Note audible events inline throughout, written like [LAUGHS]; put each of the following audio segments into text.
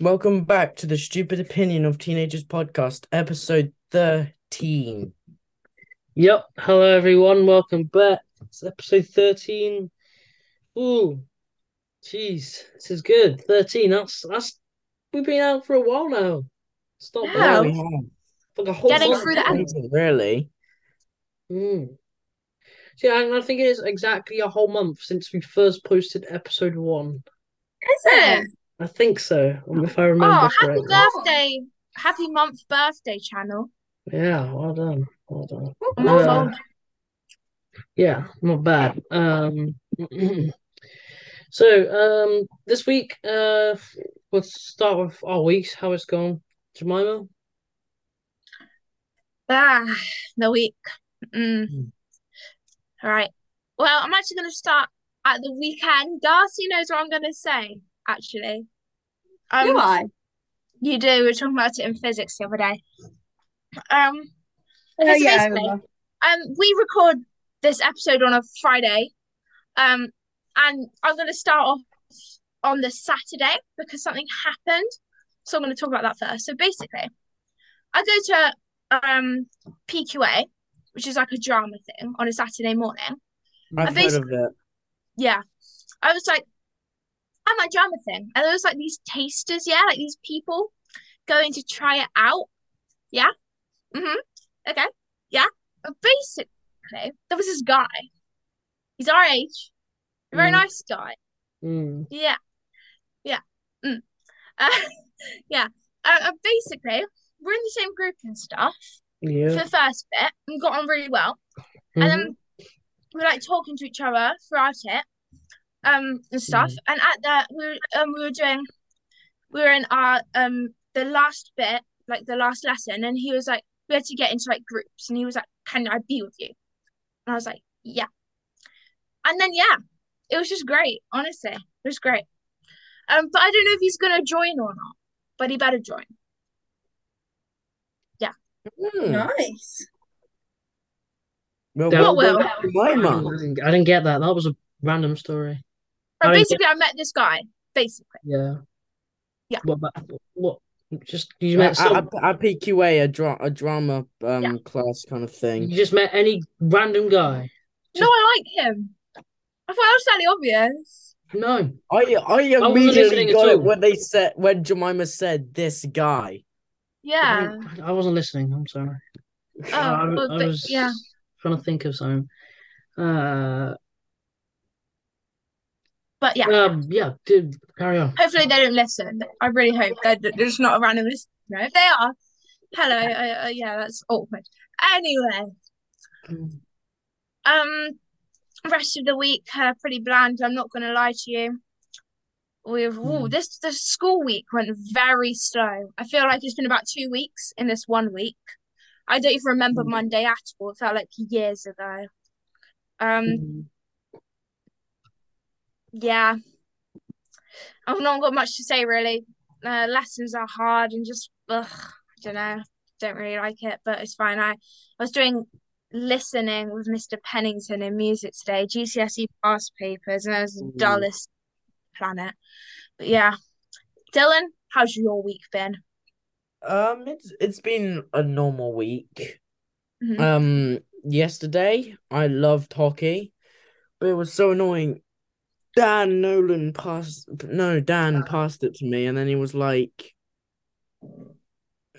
Welcome back to the Stupid Opinion of Teenagers podcast, episode 13. Yep. Hello, everyone. Welcome back. It's episode 13. Ooh, jeez, this is good. 13. That's that's we've been out for a while now. Stop Yeah. bad. For the whole Getting month. through the Crazy, Really? Mm. So, yeah, and I think it is exactly a whole month since we first posted episode one. Is it? I think so, if I remember Oh, happy birthday. Happy month birthday channel. Yeah, well done. Well done. Uh, old. Yeah, not bad. Um, [CLEARS THROAT] so um, this week, uh, let's start with our weeks. How it's gone, Jemima? Ah, the week. Mm. Mm. All right. Well, I'm actually going to start at the weekend. Darcy knows what I'm going to say, actually. Um, Do I? You do. We were talking about it in physics the other day. Um, Oh, yeah, basically, um, we record this episode on a Friday, um, and I'm going to start off on the Saturday because something happened. So I'm going to talk about that first. So basically, I go to um PQA, which is like a drama thing on a Saturday morning. I've heard of it. Yeah, I was like, I'm my drama thing, and there was like these tasters, yeah, like these people going to try it out. Yeah. Mm-hmm. Okay. Yeah. But basically, there was this guy. He's our age. A very Mm. nice guy. Mm. Yeah. Yeah. Mm. [LAUGHS] Uh, yeah. Uh, uh, basically, we're in the same group and stuff Yeah. for the first bit and got on really well. Mhm. And then we're like talking to each other throughout it, um, and stuff. And at that, we were, um, we were doing, we were in our um the last bit, like the last lesson, and he was like, we had to get into like groups, and he was like, "Can I be with you?" And I was like, "Yeah." And then yeah, it was just great. Honestly, it was great. Um, but I don't know if he's gonna join or not, but he better join. Hmm. Nice. Well, That- well What done, will? I Jemima. didn't, I didn't get that. That was a random story. But I mean, basically, I met this guy. Basically, Yeah. Yeah. What? about- What? Just you At, met some. at, at PQA, a, dra- a drama um Yeah. class kind of thing. You just met any random guy. no, I like him. I thought that was fairly obvious. No. I I immediately listening at got it when they said when Jemima said this guy. Yeah. I, I wasn't listening. I'm sorry. Oh, I, well, I was yeah. trying to think of something. Uh, But yeah, um, yeah, dude, carry on. hopefully they don't listen. I really hope they're, they're just not a random listener. If they are, hello. Uh, uh, yeah, that's awkward. Anyway, um, rest of the week uh, pretty bland. I'm not gonna lie to you. We've ooh, Mm. this the school week went very slow. I feel like it's been about two weeks in this one week. I don't even remember Mm. Monday at all. It felt like years ago. Um, Mm. Yeah. I've not got much to say really. Uh, lessons are hard and just ugh, I don't know. Don't really like it, but it's fine. I, I was doing listening with Mr. Pennington in music today, GCSE past papers, and it was the dullest planet. But yeah. Dylan, how's your week been? Um, it's it's been a normal week. Mhm. Um, yesterday I loved hockey, but it was so annoying. Dan Nolan passed, no, Dan passed it to me, and then he was like,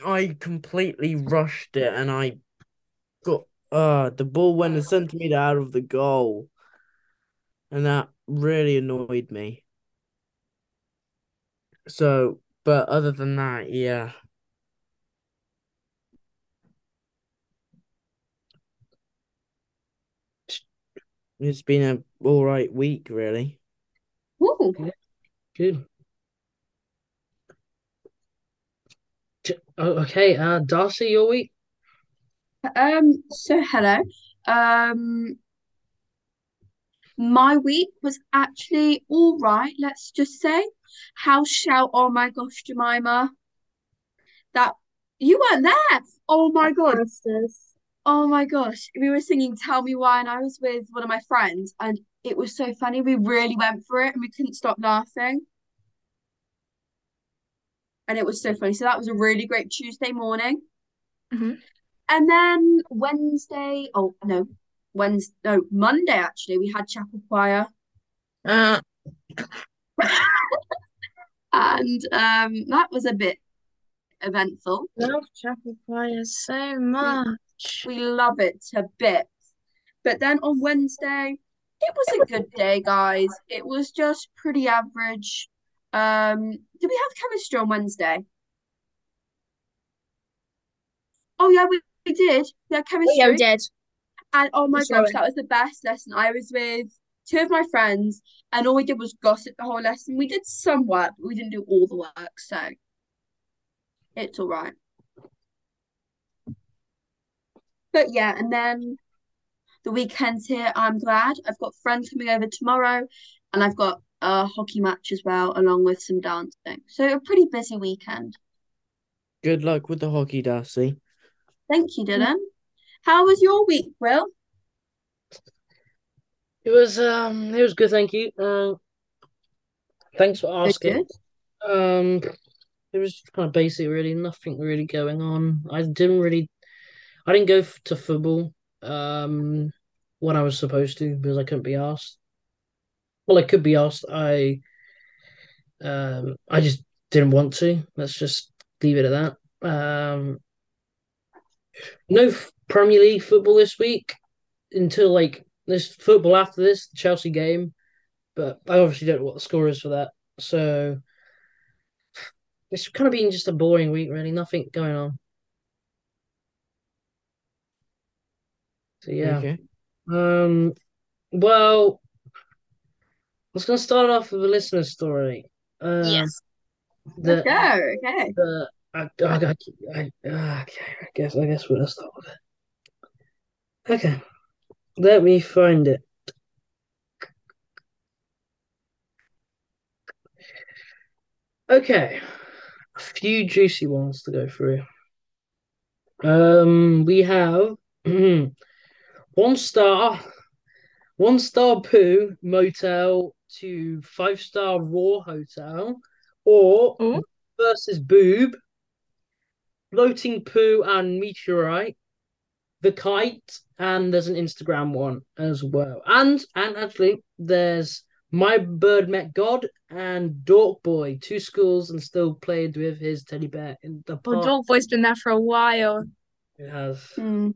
I completely rushed it, and I got, uh, the ball went a centimeter out of the goal, and that really annoyed me. So, but other than that, yeah. It's been a all right week, really. Ooh. Good. Oh, okay, uh, Darcy, your week? Um, so hello. Um, my week was actually all right, let's just say. House shout, oh my gosh, Jemima. That you weren't there. Oh my God. Oh my gosh. We were singing Tell Me Why, and I was with one of my friends, and it was so funny. We really went for it and we couldn't stop laughing. and it was so funny. So that was a really great Tuesday morning. Mhm. And then Wednesday, oh no, Wednesday, no, Monday actually, we had chapel choir. Uh, [LAUGHS] And um that was a bit eventful. love chapel choir so much. We love it to bits. But then on Wednesday, it was a good day, guys. It was just pretty average. Um, did we have chemistry on Wednesday? Oh yeah, we, we did. Had chemistry. Yeah, we did. And oh my gosh, that was the best lesson. I was with two of my friends, and all we did was gossip the whole lesson. We did some work, but we didn't do all the work, so it's all right. But yeah, and then the weekend's here. I'm glad. I've got friends coming over tomorrow, and I've got a hockey match as well, along with some dancing. So a pretty busy weekend. Good luck with the hockey, Darcy. Thank you, Dylan. How was your week, Will? It was um it was good, thank you. Uh, thanks for asking. Good. Um, it was kind of basic, really. Nothing really going on. I didn't really, I didn't go to football um when I was supposed to because I couldn't be asked. Well, I could be asked. I um I just didn't want to. Let's just leave it at that. Um, no Premier League football this week until like this football after this, Chelsea game, but I obviously don't know what the score is for that. So it's kind of been just a boring week, really. Nothing going on. So yeah. Okay. Um. Well, I was gonna start off with a listener story. Um, Yes. the Okay, okay. the I, I, I, I, okay, I guess I guess we'll start with it. Okay, let me find it. Okay, a few juicy ones to go through. Um, we have [CLEARS THROAT] one star, one star poo motel to five star raw hotel, or Ooh. versus boob, floating poo and meteorite, the kite, and there's an Instagram one as well. And and actually there's My Bird Met God and Dork Boy, two schools and still played with his teddy bear in the Well, park. Dog Boy's been there for a while. It has. Hmm.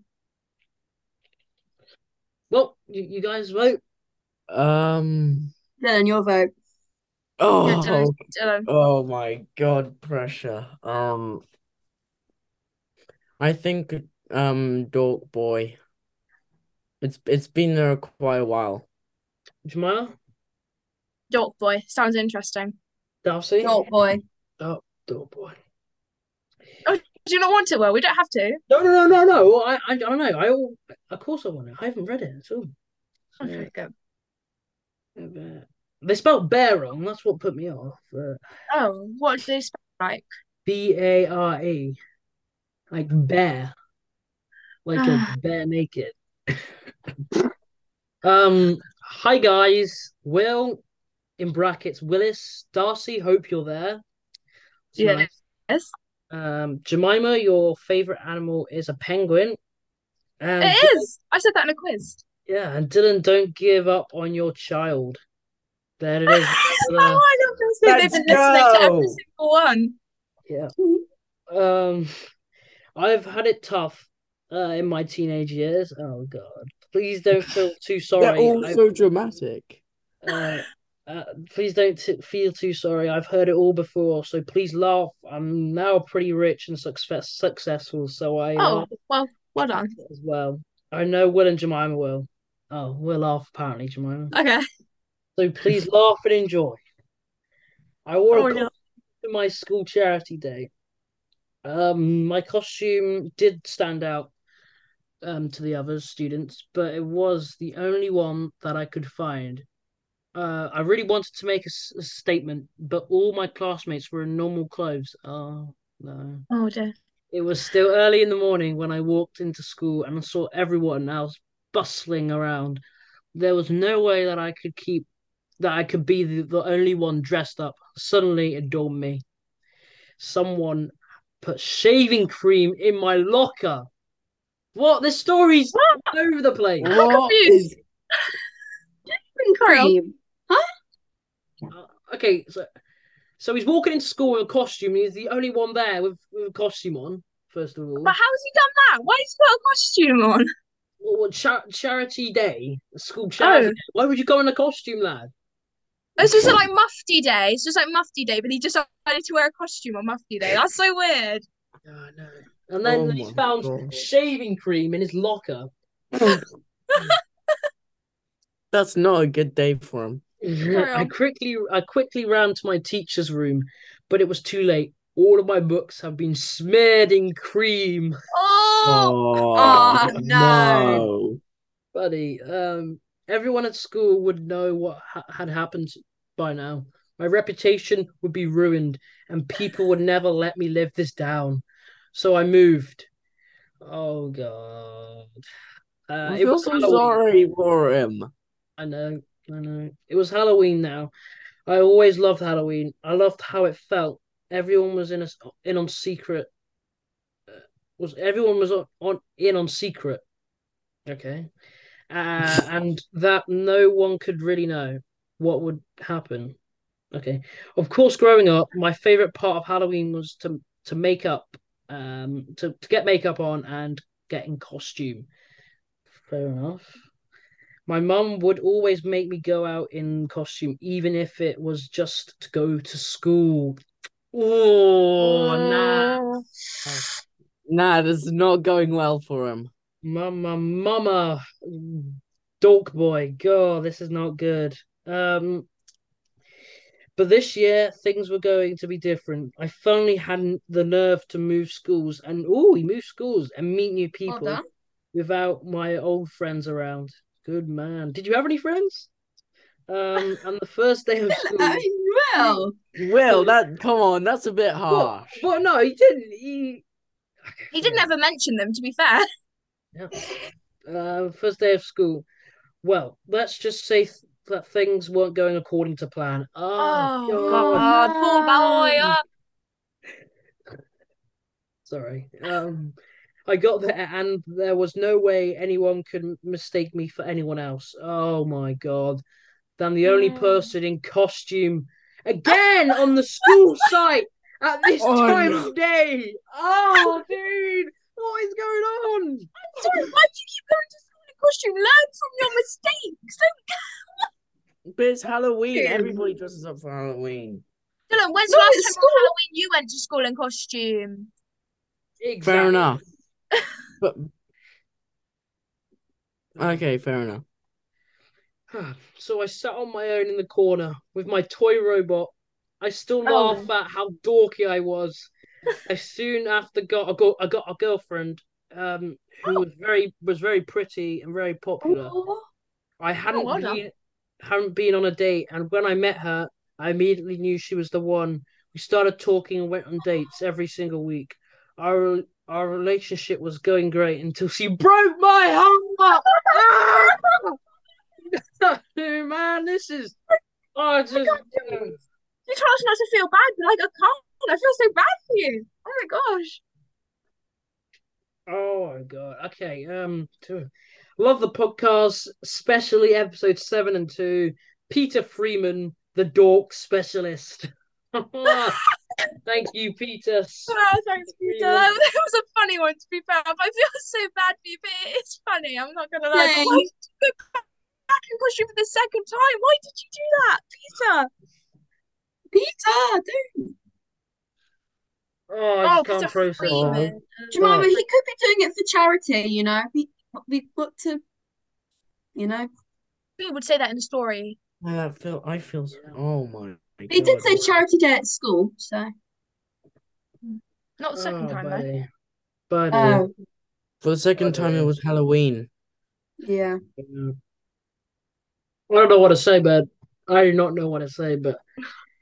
Well, you, you guys vote. Um. Dylan, your vote. Yeah, Oh. Dylan, Dylan. Oh my God, pressure. Um. I think um Dork Boy. It's it's been there quite a while. Jemima, Dog Boy. Sounds interesting. Darcy. Dog boy. Oh, Dork Boy. Do you not want it? Well, we don't have to. No, no, no, no, no. I, I, I don't know. I, all, of course, I want it. I haven't read it at all. So, Okay, go. uh, they spelled bear wrong. That's what put me off. Uh, Oh, what do they spell like? B A R E, like bear, like a bear naked. [LAUGHS] um, hi guys. Will, in brackets, Willis, Darcy. Hope you're there. Yeah. nice. Yes. Um, Jemima, your favorite animal is a penguin. And It is. I said that in a quiz. Yeah, and Dylan, don't give up on your child. There it is. [LAUGHS] oh, I love those. They've Let's been listening to every single one. Yeah. Um, I've had it tough uh, in my teenage years. Oh God, please don't feel too sorry. They're sorry. all I've- so dramatic. uh, uh, please don't t feel too sorry. I've heard it all before, so please laugh. I'm now pretty rich and success successful, so I Oh, laugh well, well done. as well. I know Will and Jemima will. Oh, we'll laugh apparently, Jemima. Okay. So please laugh and enjoy. I wore Oh, a costume to my school charity day. Um, my costume did stand out um to the other students, but it was the only one that I could find. Uh, I really wanted to make a, s- a statement, but all my classmates were in normal clothes. Oh no. Oh dear. It was still early in the morning when I walked into school and I saw everyone else bustling around. There was no way that I could keep that I could be the, the only one dressed up. Suddenly it dawned me. someone put shaving cream in my locker. What? The story's all over the place. What confused. is [LAUGHS] Cream. Uh, okay, so so he's walking into school in a costume. He's the only one there with, with a costume on. First of all, But how's he done that? Why has he got a costume on? Well, what, cha- charity day, school charity. Oh. Day. Why would you go in a costume, lad? It's just like Mufti Day. It's just like Mufti Day, but he just decided to wear a costume on Mufti Day. That's so weird. Oh, no. And then Oh he's found God. shaving cream in his locker. [LAUGHS] That's not a good day for him. I quickly, I quickly ran to my teacher's room, but it was too late. All of my books have been smeared in cream, Oh, Oh, no. buddy. Um, everyone at school would know what ha- had happened by now. My reputation would be ruined, and people would never let me live this down. So I moved. Oh God. Uh, I it feel was so sorry for him. I know, I know. It was Halloween now. I always loved Halloween. I loved how it felt. Everyone was in a, in on secret. Uh, was everyone was on, on in on secret? Okay, uh, and that no one could really know what would happen. Okay, of course, growing up, my favorite part of Halloween was to to make up, um, to to get makeup on and get in costume. Fair enough. My mum would always make me go out in costume, even if it was just to go to school. Oh, nah. Nah, this is not going well for him. Mama, mama. Dork boy. God, this is not good. Um, but this year, things were going to be different. I finally had the nerve to move schools, and oh, we moved schools and meet new people done. without my old friends around. Good man. Did you have any friends? Um, [LAUGHS] and the first day of [LAUGHS] school. well. Will, that come on, that's a bit What? harsh. But no, he didn't. He. he didn't ever mention them, to be fair. Yeah. Uh, first day of school. Well, let's just say th- that things weren't going according to plan. Oh, Oh, God. God, poor boy. Oh. Sorry. Um, I got there and there was no way anyone could mistake me for anyone else. Oh my God. Then the only person in costume again on the school [LAUGHS] site at this Oh, time no. of day. Oh, dude, what is going on? I'm Sorry, why do you keep going to school in costume? Learn from your mistakes. Don't... But it's Halloween. Yeah. Everybody dresses up for Halloween. Dylan, when's No, last time school. on Halloween you went to school in costume? Exactly. Fair enough. But okay, fair enough. So I sat on my own in the corner with my toy robot. I still Oh. laugh at how dorky I was. I soon after got a go- I got a girlfriend um who was very was very pretty and very popular. Oh, I hadn't well been hadn't been on a date, and when I met her, I immediately knew she was the one. We started talking and went on dates every single week. Our our relationship was going great until she broke my heart. Ah! [LAUGHS] Man, this is oh, just You us not to feel bad, but like I can't. I feel so bad for you. Oh my gosh. Oh my god. Okay. Um. to- Love the podcast, especially episode seven and two. Peter Freeman, the dork specialist. [LAUGHS] [LAUGHS] Thank you, Peter. Ah, oh, thanks, Peter. That was, that was a funny one, to be fair. But I feel so bad for you, but it's funny. I'm not gonna lie. Same. Why did you go back and costume for the second time? Why did you do that, Peter? Peter, dude. Oh, I Oh, just can't Peter process. Freeman. Jemima, Right. he could be doing it for charity, you know. We we've got to, you know. Who would say that in the story? I feel. I feel. Oh my. He did God. say charity day at school, so. Not the second Oh, time, though. buddy. Buddy. Oh, For the second time, it was Halloween. yeah. Yeah. I don't know what to say, but I do not know what to say, but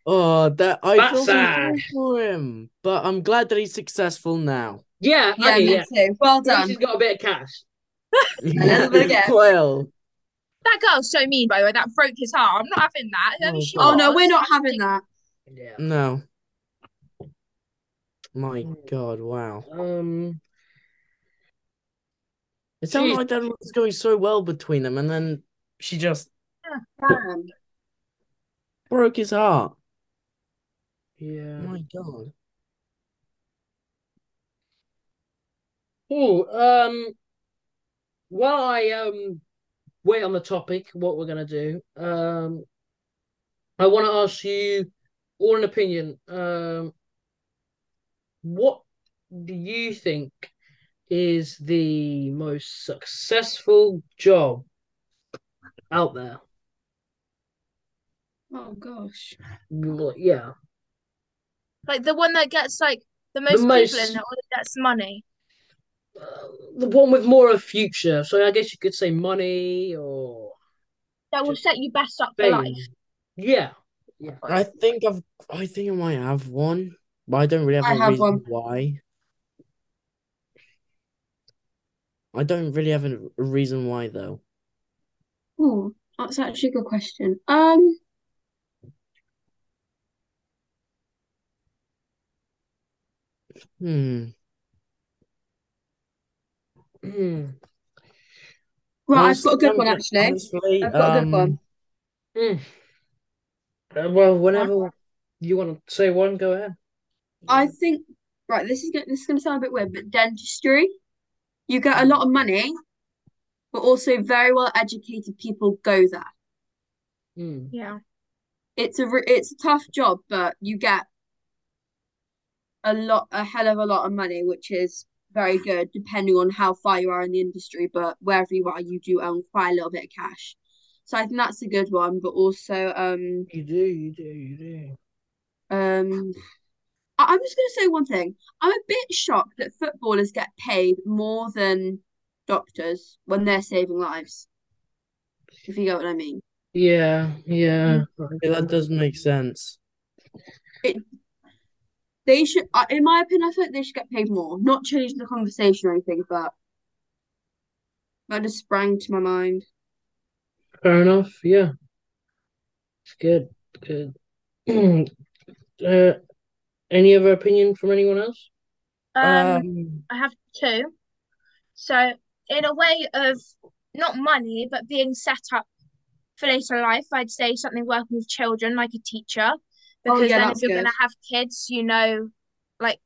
Oh, that I That's feel so sad. sorry for him. But I'm glad that he's successful now. Yeah, yeah, okay, me yeah. too. Well done. he's got a bit of cash. [LAUGHS] little bit again. [LAUGHS] Well, That girl's so mean, by the way. That broke his heart. I'm not having that. Whoever Oh, she Oh no, we're not having that. Yeah. no. My God, wow. Um, It sounded Jeez. like that was going so well between them, and then she just Damn. broke his heart. yeah. My God. Oh, um, well, I um wait on the topic, what we're gonna do, um, I want to ask you all an opinion. Um, what do you think is the most successful job out there? Oh gosh. Well, Yeah, Like the one that gets like the most people most- in it or that gets money. Uh, the one with more of future. So I guess you could say money or That will set you best up for life. Yeah, yeah. I think I've I think I might have one, but I don't really have I a have reason one. why. I don't really have a, a reason why though. Oh, that's actually a good question. Um, Hmm. Hmm. right, I've got a good one actually. Honestly, I've got a good one. um, Mm. Uh, well, whenever you want to say one, go ahead. I think right, this is gonna this is gonna sound a bit weird, but dentistry, you get a lot of money, but also very well educated people go there. Mm. Yeah. It's a re- it's a tough job, but you get a lot a hell of a lot of money, which is very good depending on how far you are in the industry. But wherever you are, you do own quite a little bit of cash. So I think that's a good one, but also um You do, you do, you do. um I- I'm just gonna say one thing. I'm a bit shocked that footballers get paid more than doctors when they're saving lives. If you get what I mean. Yeah, yeah. yeah, that does make sense. They should, uh, in my opinion, I feel like they should get paid more. Not changing the conversation or anything, but that just sprang to my mind. Fair enough. Yeah. It's good, good. [CLEARS THROAT] Uh, any other opinion from anyone else? Um, Um, I have two. So, in a way of not money, but being set up for later life, I'd say something working with children, like a teacher, Oh, because yeah, then if you're good. gonna have kids, you know, like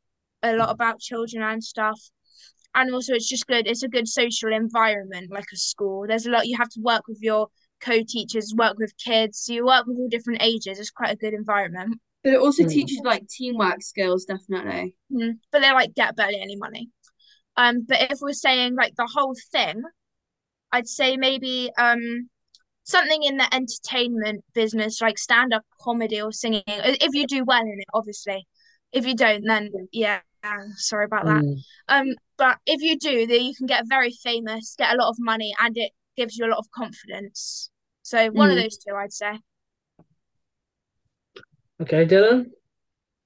a lot about children and stuff. And also, it's just good. It's a good social environment, like a school. There's a lot you have to work with your co-teachers, work with kids. You work with all different ages. It's quite a good environment. But it also Mm. teaches like teamwork skills, definitely. Mm, but they like get barely any money. Um, but if we're saying like the whole thing, I'd say maybe um something in the entertainment business, like stand-up comedy or singing. If you do well in it, obviously. If you don't, then yeah, sorry about that. Mm. Um, but if you do, then you can get very famous, get a lot of money, and it gives you a lot of confidence. So one of Mm. those two, I'd say. Okay, Dylan.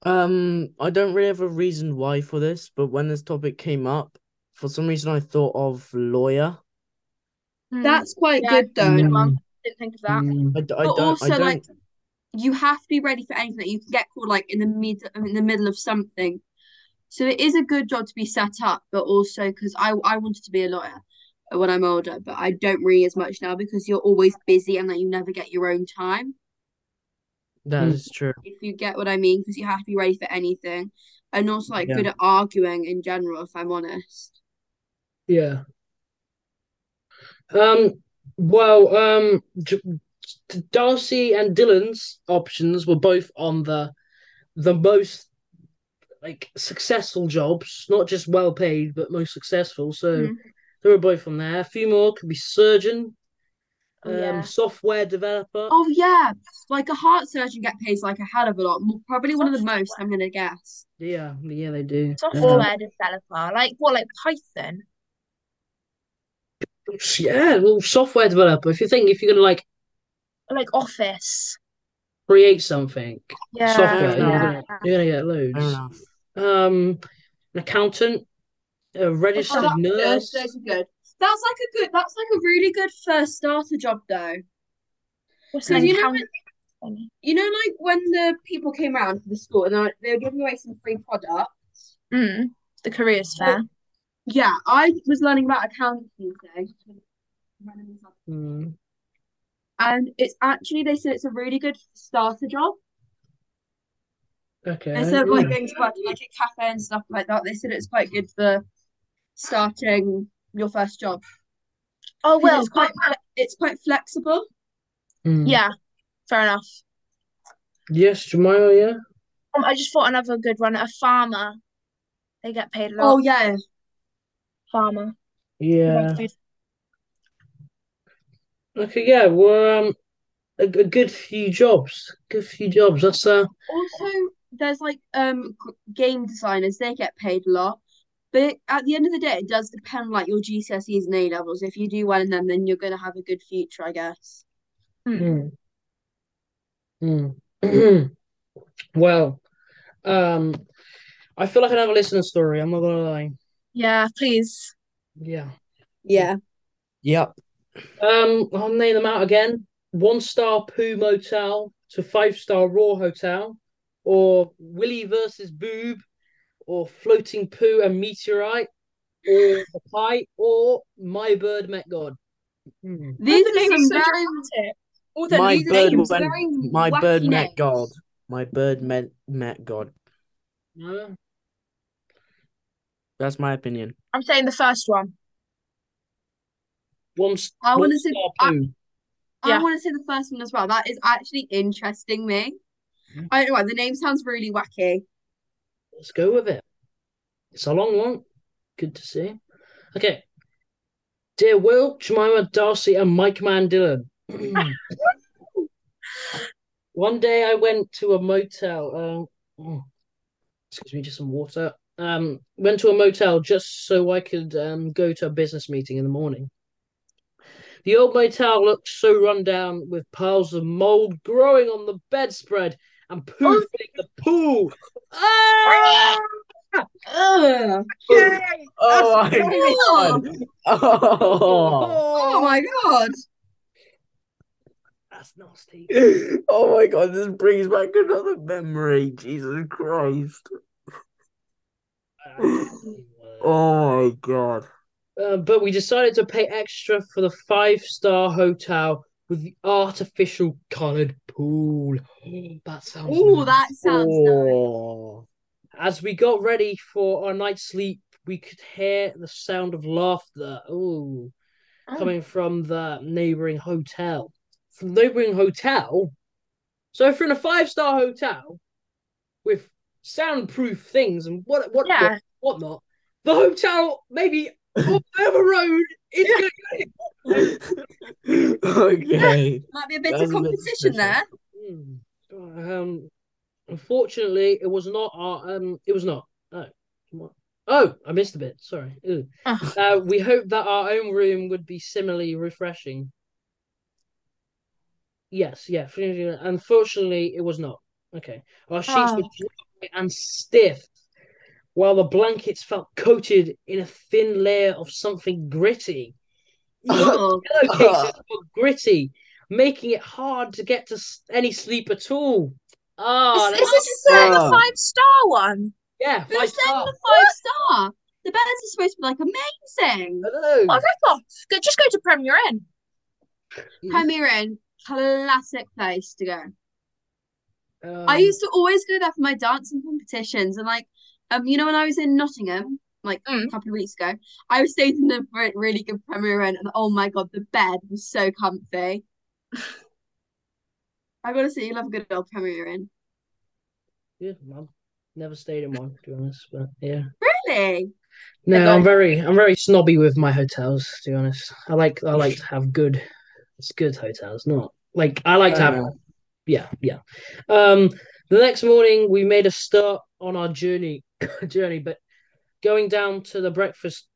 um, I don't really have a reason why for this, but when this topic came up, for some reason I thought of lawyer. Mm, That's quite Yeah, good though. good one. Didn't think of that. Mm. I, d- I But don't, I also, don't, like, you have to be ready for anything. You can get called like in the mid in the middle of something. So it is a good job to be set up, but also because I I wanted to be a lawyer when I'm older, but I don't really as much now because you're always busy and that you never get your own time. that Mm. true. If you get what I mean, because you have to be ready for anything, and also like Yeah. good at arguing in general. If I'm honest. Yeah. Um, well, um, Darcy and Dylan's options were both on the the most like successful jobs, not just well paid, but most successful. So Mhm. they were both on there. A few more could be surgeon, Oh, um, yeah. software developer. Oh yeah, like a heart surgeon get paid like a hell of a lot. Probably one of the most. I'm gonna guess. Yeah, yeah, they do. Software developer, like what, like Python? Yeah, well, software developer. If you think if you're gonna like like Office. create something, Yeah, software, you're gonna you're gonna get Fair loads. Um, an accountant, a registered Oh, that's good. nurse. Those are good. That's like a good. That's like a really good first starter job though. What's an you know, accountant? you know, like when the people came around to the school and they were, they were giving away some free products. Mm, the careers fair. Yeah, I was learning about accounting today. Mm. And it's actually, they said it's a really good starter job. Okay. Instead of like yeah. going to work at like a cafe and stuff like that, they said it's quite good for starting your first job. Oh well, it's quite it's quite flexible. Mm. yeah, fair enough. Yes, Jemima, yeah. Um, I just thought another good one. A farmer, they get paid a lot. Oh lot. yeah. Farmer. Yeah. Okay, yeah, well, um, a, a good few jobs. Good few jobs. That's uh, Also, there's like um game designers, they get paid a lot. But it, at the end of the day, it does depend like your GCSEs and A levels. If you do well in them, then you're gonna have a good future, I guess. Mm. mm. [CLEARS THROAT] Well, um, I feel like another listener story. I'm not gonna lie. Yeah, please. Yeah. Yeah. Yep. Um, I'll name them out again. One star Poo Motel to five star Raw Hotel, or Willie versus Boob, or Floating Poo and Meteorite, or The Pie, or My Bird Met God. Hmm. These the are name some very dramatic. All the My bird went. very My bird wacky met. God. My bird met met God. No? That's my opinion. I'm saying the first one. One, I want to say I, Poo. I want to say the first one as well. That is actually interesting me. Hmm. I don't know why the name sounds really wacky. Let's go with it. It's a long one. Good to see. Okay. Dear Will, Jemima, Darcy, and Mike Man Dylan. [LAUGHS] One day I went to a motel. Uh, oh, excuse me, just some water. Um, went to a motel just so I could um go to a business meeting in the morning. The old motel looked so run down with piles of mold growing on the bedspread and poo Oh. filling the pool. Ah! Ugh. Oh my god! Oh. oh my god. That's nasty. [LAUGHS] oh my god! This brings back another memory. Jesus Christ! Oh my god! Uh, but we decided to pay extra for the five star hotel with the artificial coloured pool. [GASPS] that sounds Oh, nice. that sounds nice. Oh. As we got ready for our night's sleep, we could hear the sound of laughter. Ooh, Oh. coming from the neighbouring hotel. From the neighbouring hotel. So if you're in a five star hotel with soundproof things and what what Yeah. what whatnot, the hotel maybe [LAUGHS] up the road is going okay. Might be a bit That's of a bit competition there. Hmm. Um, unfortunately, it was not our. Um, it was not. Oh, what? Oh, I missed a bit. Sorry. Oh. Uh, we hoped that our own room would be similarly refreshing. Yes, yeah. Unfortunately, it was not. Okay, our sheets were Oh. dry and stiff, while the blankets felt coated in a thin layer of something gritty. Oh, [LAUGHS] pillowcases were gritty, making it hard to get to any sleep at all. Ah, Is, is this a five star one? yeah, five star. the five star? The beds are supposed to be like amazing. Hello. Oh, off. Go, just go to Premier Inn. Premier Inn, classic place to go. Um, I used to always go there for my dancing competitions and like um you know when I was in Nottingham like a Mm. couple of weeks ago I was staying in there for a really good Premier Inn and oh my god the bed was so comfy. I gotta say you love a good old Premier Inn. yeah, I've never stayed in one, to be honest, but yeah. Really? No, I'm very, I'm very snobby with my hotels, to be honest. I like, I like to have good, it's good hotels, not like I like to have, Fair yeah, yeah. Um, the next morning we made a start on our journey, [LAUGHS] journey, but going down to the breakfast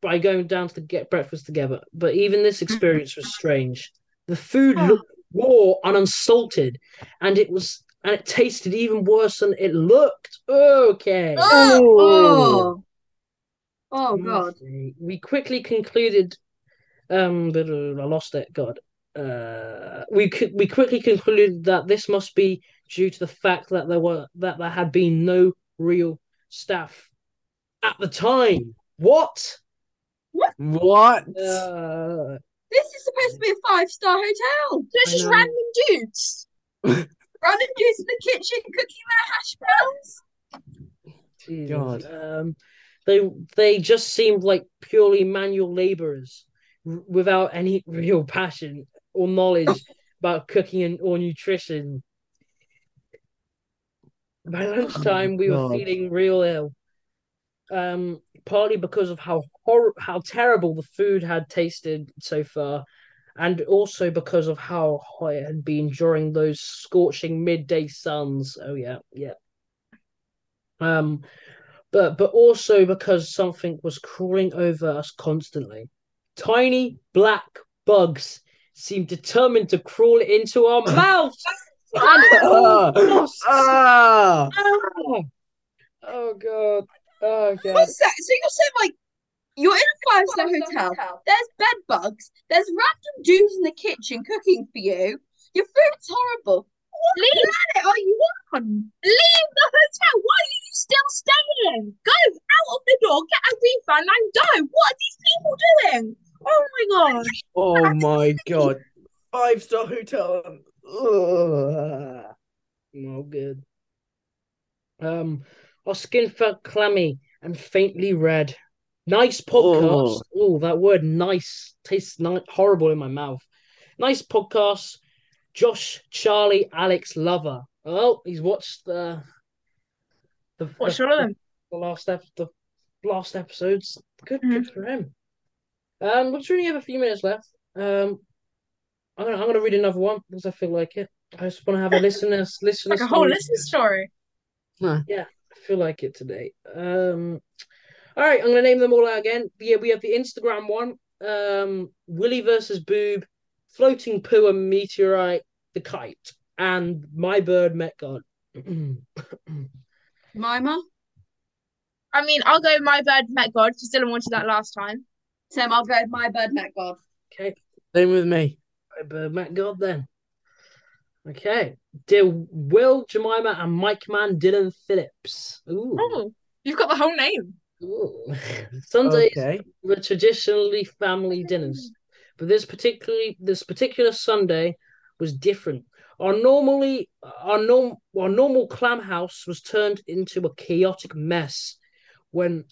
by going down to get breakfast together. But even this experience was strange. The food Oh. looked raw and unsalted, and it was, and it tasted even worse than it looked. Okay. Oh. Oh god. We quickly concluded. Um, but, uh, I lost it. God. Uh, we could we quickly concluded that this must be due to the fact that there were that there had been no real staff at the time. What? What? Uh, This is supposed to be a five star hotel. So it's just random dudes. [LAUGHS] Random dudes in the kitchen cooking their hash browns. Jesus. God. Um, they they just seemed like purely manual laborers r- without any [LAUGHS] real passion or knowledge about cooking and or nutrition. By lunchtime, we were feeling real ill. Um, partly because of how hor- how terrible the food had tasted so far, and also because of how hot it had been during those scorching midday suns. Oh yeah, yeah. Um, but but also because something was crawling over us constantly. Tiny black bugs seemed determined to crawl into our [LAUGHS] mouths. And [LAUGHS] Ah! oh, Ah! oh, oh god. Oh god. sec. So you're saying like you're in a five star hotel. There's bed bugs. There's random dudes in the kitchen cooking for you. Your food's horrible. What Leave. planet are you on? Leave the hotel. Why are you still staying? Go out of the door, get a refund, and go. What are these people doing? Oh my god. Oh my god. Five star hotel. Ugh. No good. Um, our skin felt clammy and faintly red. Nice podcast. Oh, that word "nice" tastes ni- horrible in my mouth. Nice podcast. Josh, Charlie, Alex, Lover. Oh, he's watched the the, What's the, wrong with them? the last ep- the last episodes. Good, Mhm. good for him. Um, we only have a few minutes left. Um, I'm gonna I'm gonna read another one because I feel like it. I just want to have a listeners listeners [LAUGHS] Like a whole story. listen story. I feel like it today. Um, all right, I'm gonna name them all out again. Yeah, we have the Instagram one. Um, Willie versus Boob, floating poo and meteorite, the kite, and my bird met God. [CLEARS THROAT] Mima. I mean, I'll go my bird met God because Dylan wanted that last time. Sam, I'll go with my bird met God. okay, Same with me. my bird met God then. Okay, dear Will Jemima and Mike Man Dylan Phillips. Ooh, Oh, you've got the whole name. ooh. [LAUGHS] Sundays Okay. were traditionally family dinners, but this particularly this particular Sunday was different. Our normally our norm our normal clam house was turned into a chaotic mess when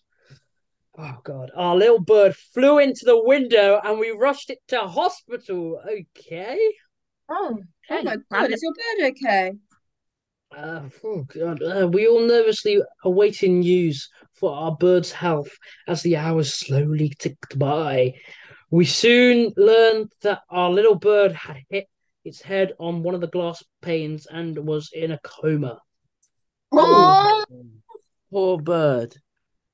oh god our little bird flew into the window and we rushed it to hospital. Okay. Oh, Oh my god, is your bird okay? Uh, oh God. Uh, we all nervously awaiting news for our bird's health as the hours slowly ticked by. We soon learned that our little bird had hit its head on one of the glass panes and was in a coma. Oh. Poor bird.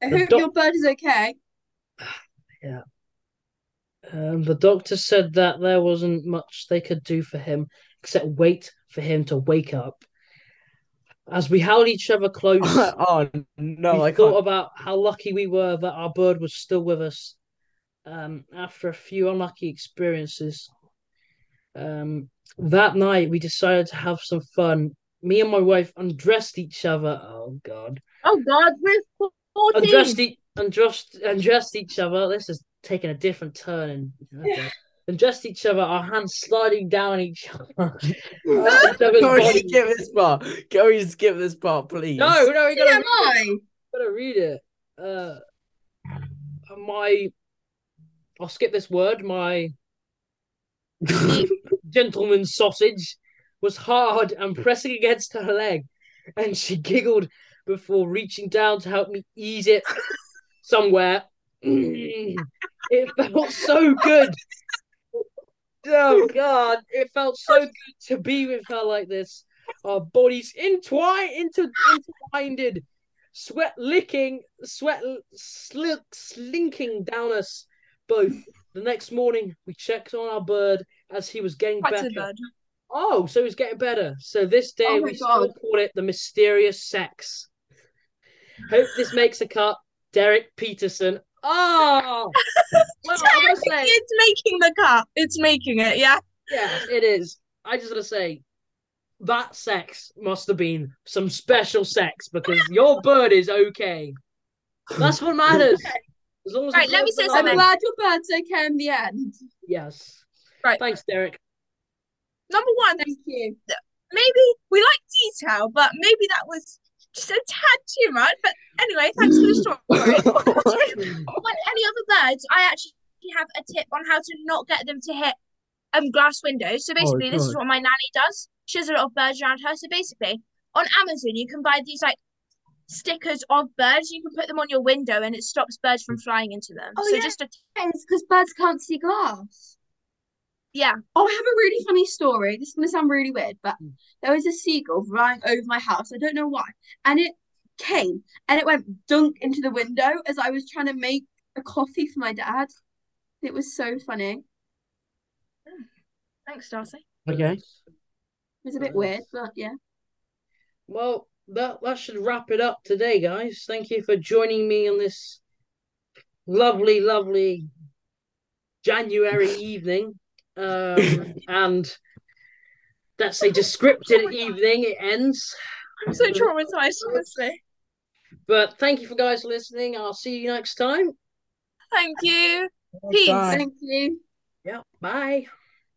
I The hope [LAUGHS] doc- your bird is okay. Yeah. Um, the doctor said that there wasn't much they could do for him except wait for him to wake up. As we held each other close, [LAUGHS] oh no, we I thought can't. about how lucky we were that our bird was still with us um, after a few unlucky experiences. Um, that night, we decided to have some fun. Me and my wife undressed each other. Oh God! Oh God, we're 14. Undressed, e- undressed, undressed each other. This is taking a different turn. And okay. undressed each other. Our hands sliding down each [LAUGHS] other. each other's Can we skip this part? Can we skip this part, please? No, no, we gotta TMI. gotta read it. Uh, my, I'll skip this word. My [LAUGHS] gentleman's sausage was hard and pressing against her leg, and she giggled before reaching down to help me ease it somewhere. [LAUGHS] it felt so good. Oh [LAUGHS] God! It felt so good to be with her like this. Our bodies entwined, inter, intertwined, sweat licking, sweat slick, slinking down us both. The next morning, we checked on our bird as he was getting Back better. Oh, so he's getting better. So this day Oh we still call it the mysterious sex. Hope this makes a cut. Derek Peterson. Oh, [LAUGHS] well, I'm say It's making the cut. It's making it, yeah. yes, it is. I just want to say that sex must have been some special sex because [LAUGHS] your bird is okay. That's what matters. As long as Right, let me say alive. I'm glad your bird's okay in the end. Yes. Right. Thanks, Derek. Number one, Thank you. maybe we like detail, but maybe that was just a tad too much. But anyway, thanks for the [LAUGHS] story. [LAUGHS] Like any other birds, I actually have a tip on how to not get them to hit um glass windows. So basically, this is what my nanny does. She has a lot of birds around her. So basically, on Amazon, you can buy these like stickers of birds. You can put them on your window, and it stops birds from flying into them. Oh, so yeah. just a It's because birds can't see glass. Yeah. Oh, I have a really funny story. This is gonna sound really weird, but mm. there was a seagull flying over my house. I don't know why. And it came and it went dunk into the window as I was trying to make a coffee for my dad. It was so funny. Mm. Thanks, Darcy. Okay. It was a bit weird, but yeah. Well, that that should wrap it up today, guys. Thank you for joining me on this lovely, lovely January evening. Um, and that's a descriptive evening. It ends. I'm so traumatized, honestly. But thank you for guys listening. I'll see you next time. Thank you. Peace. Bye. Thank you. Yeah. Bye.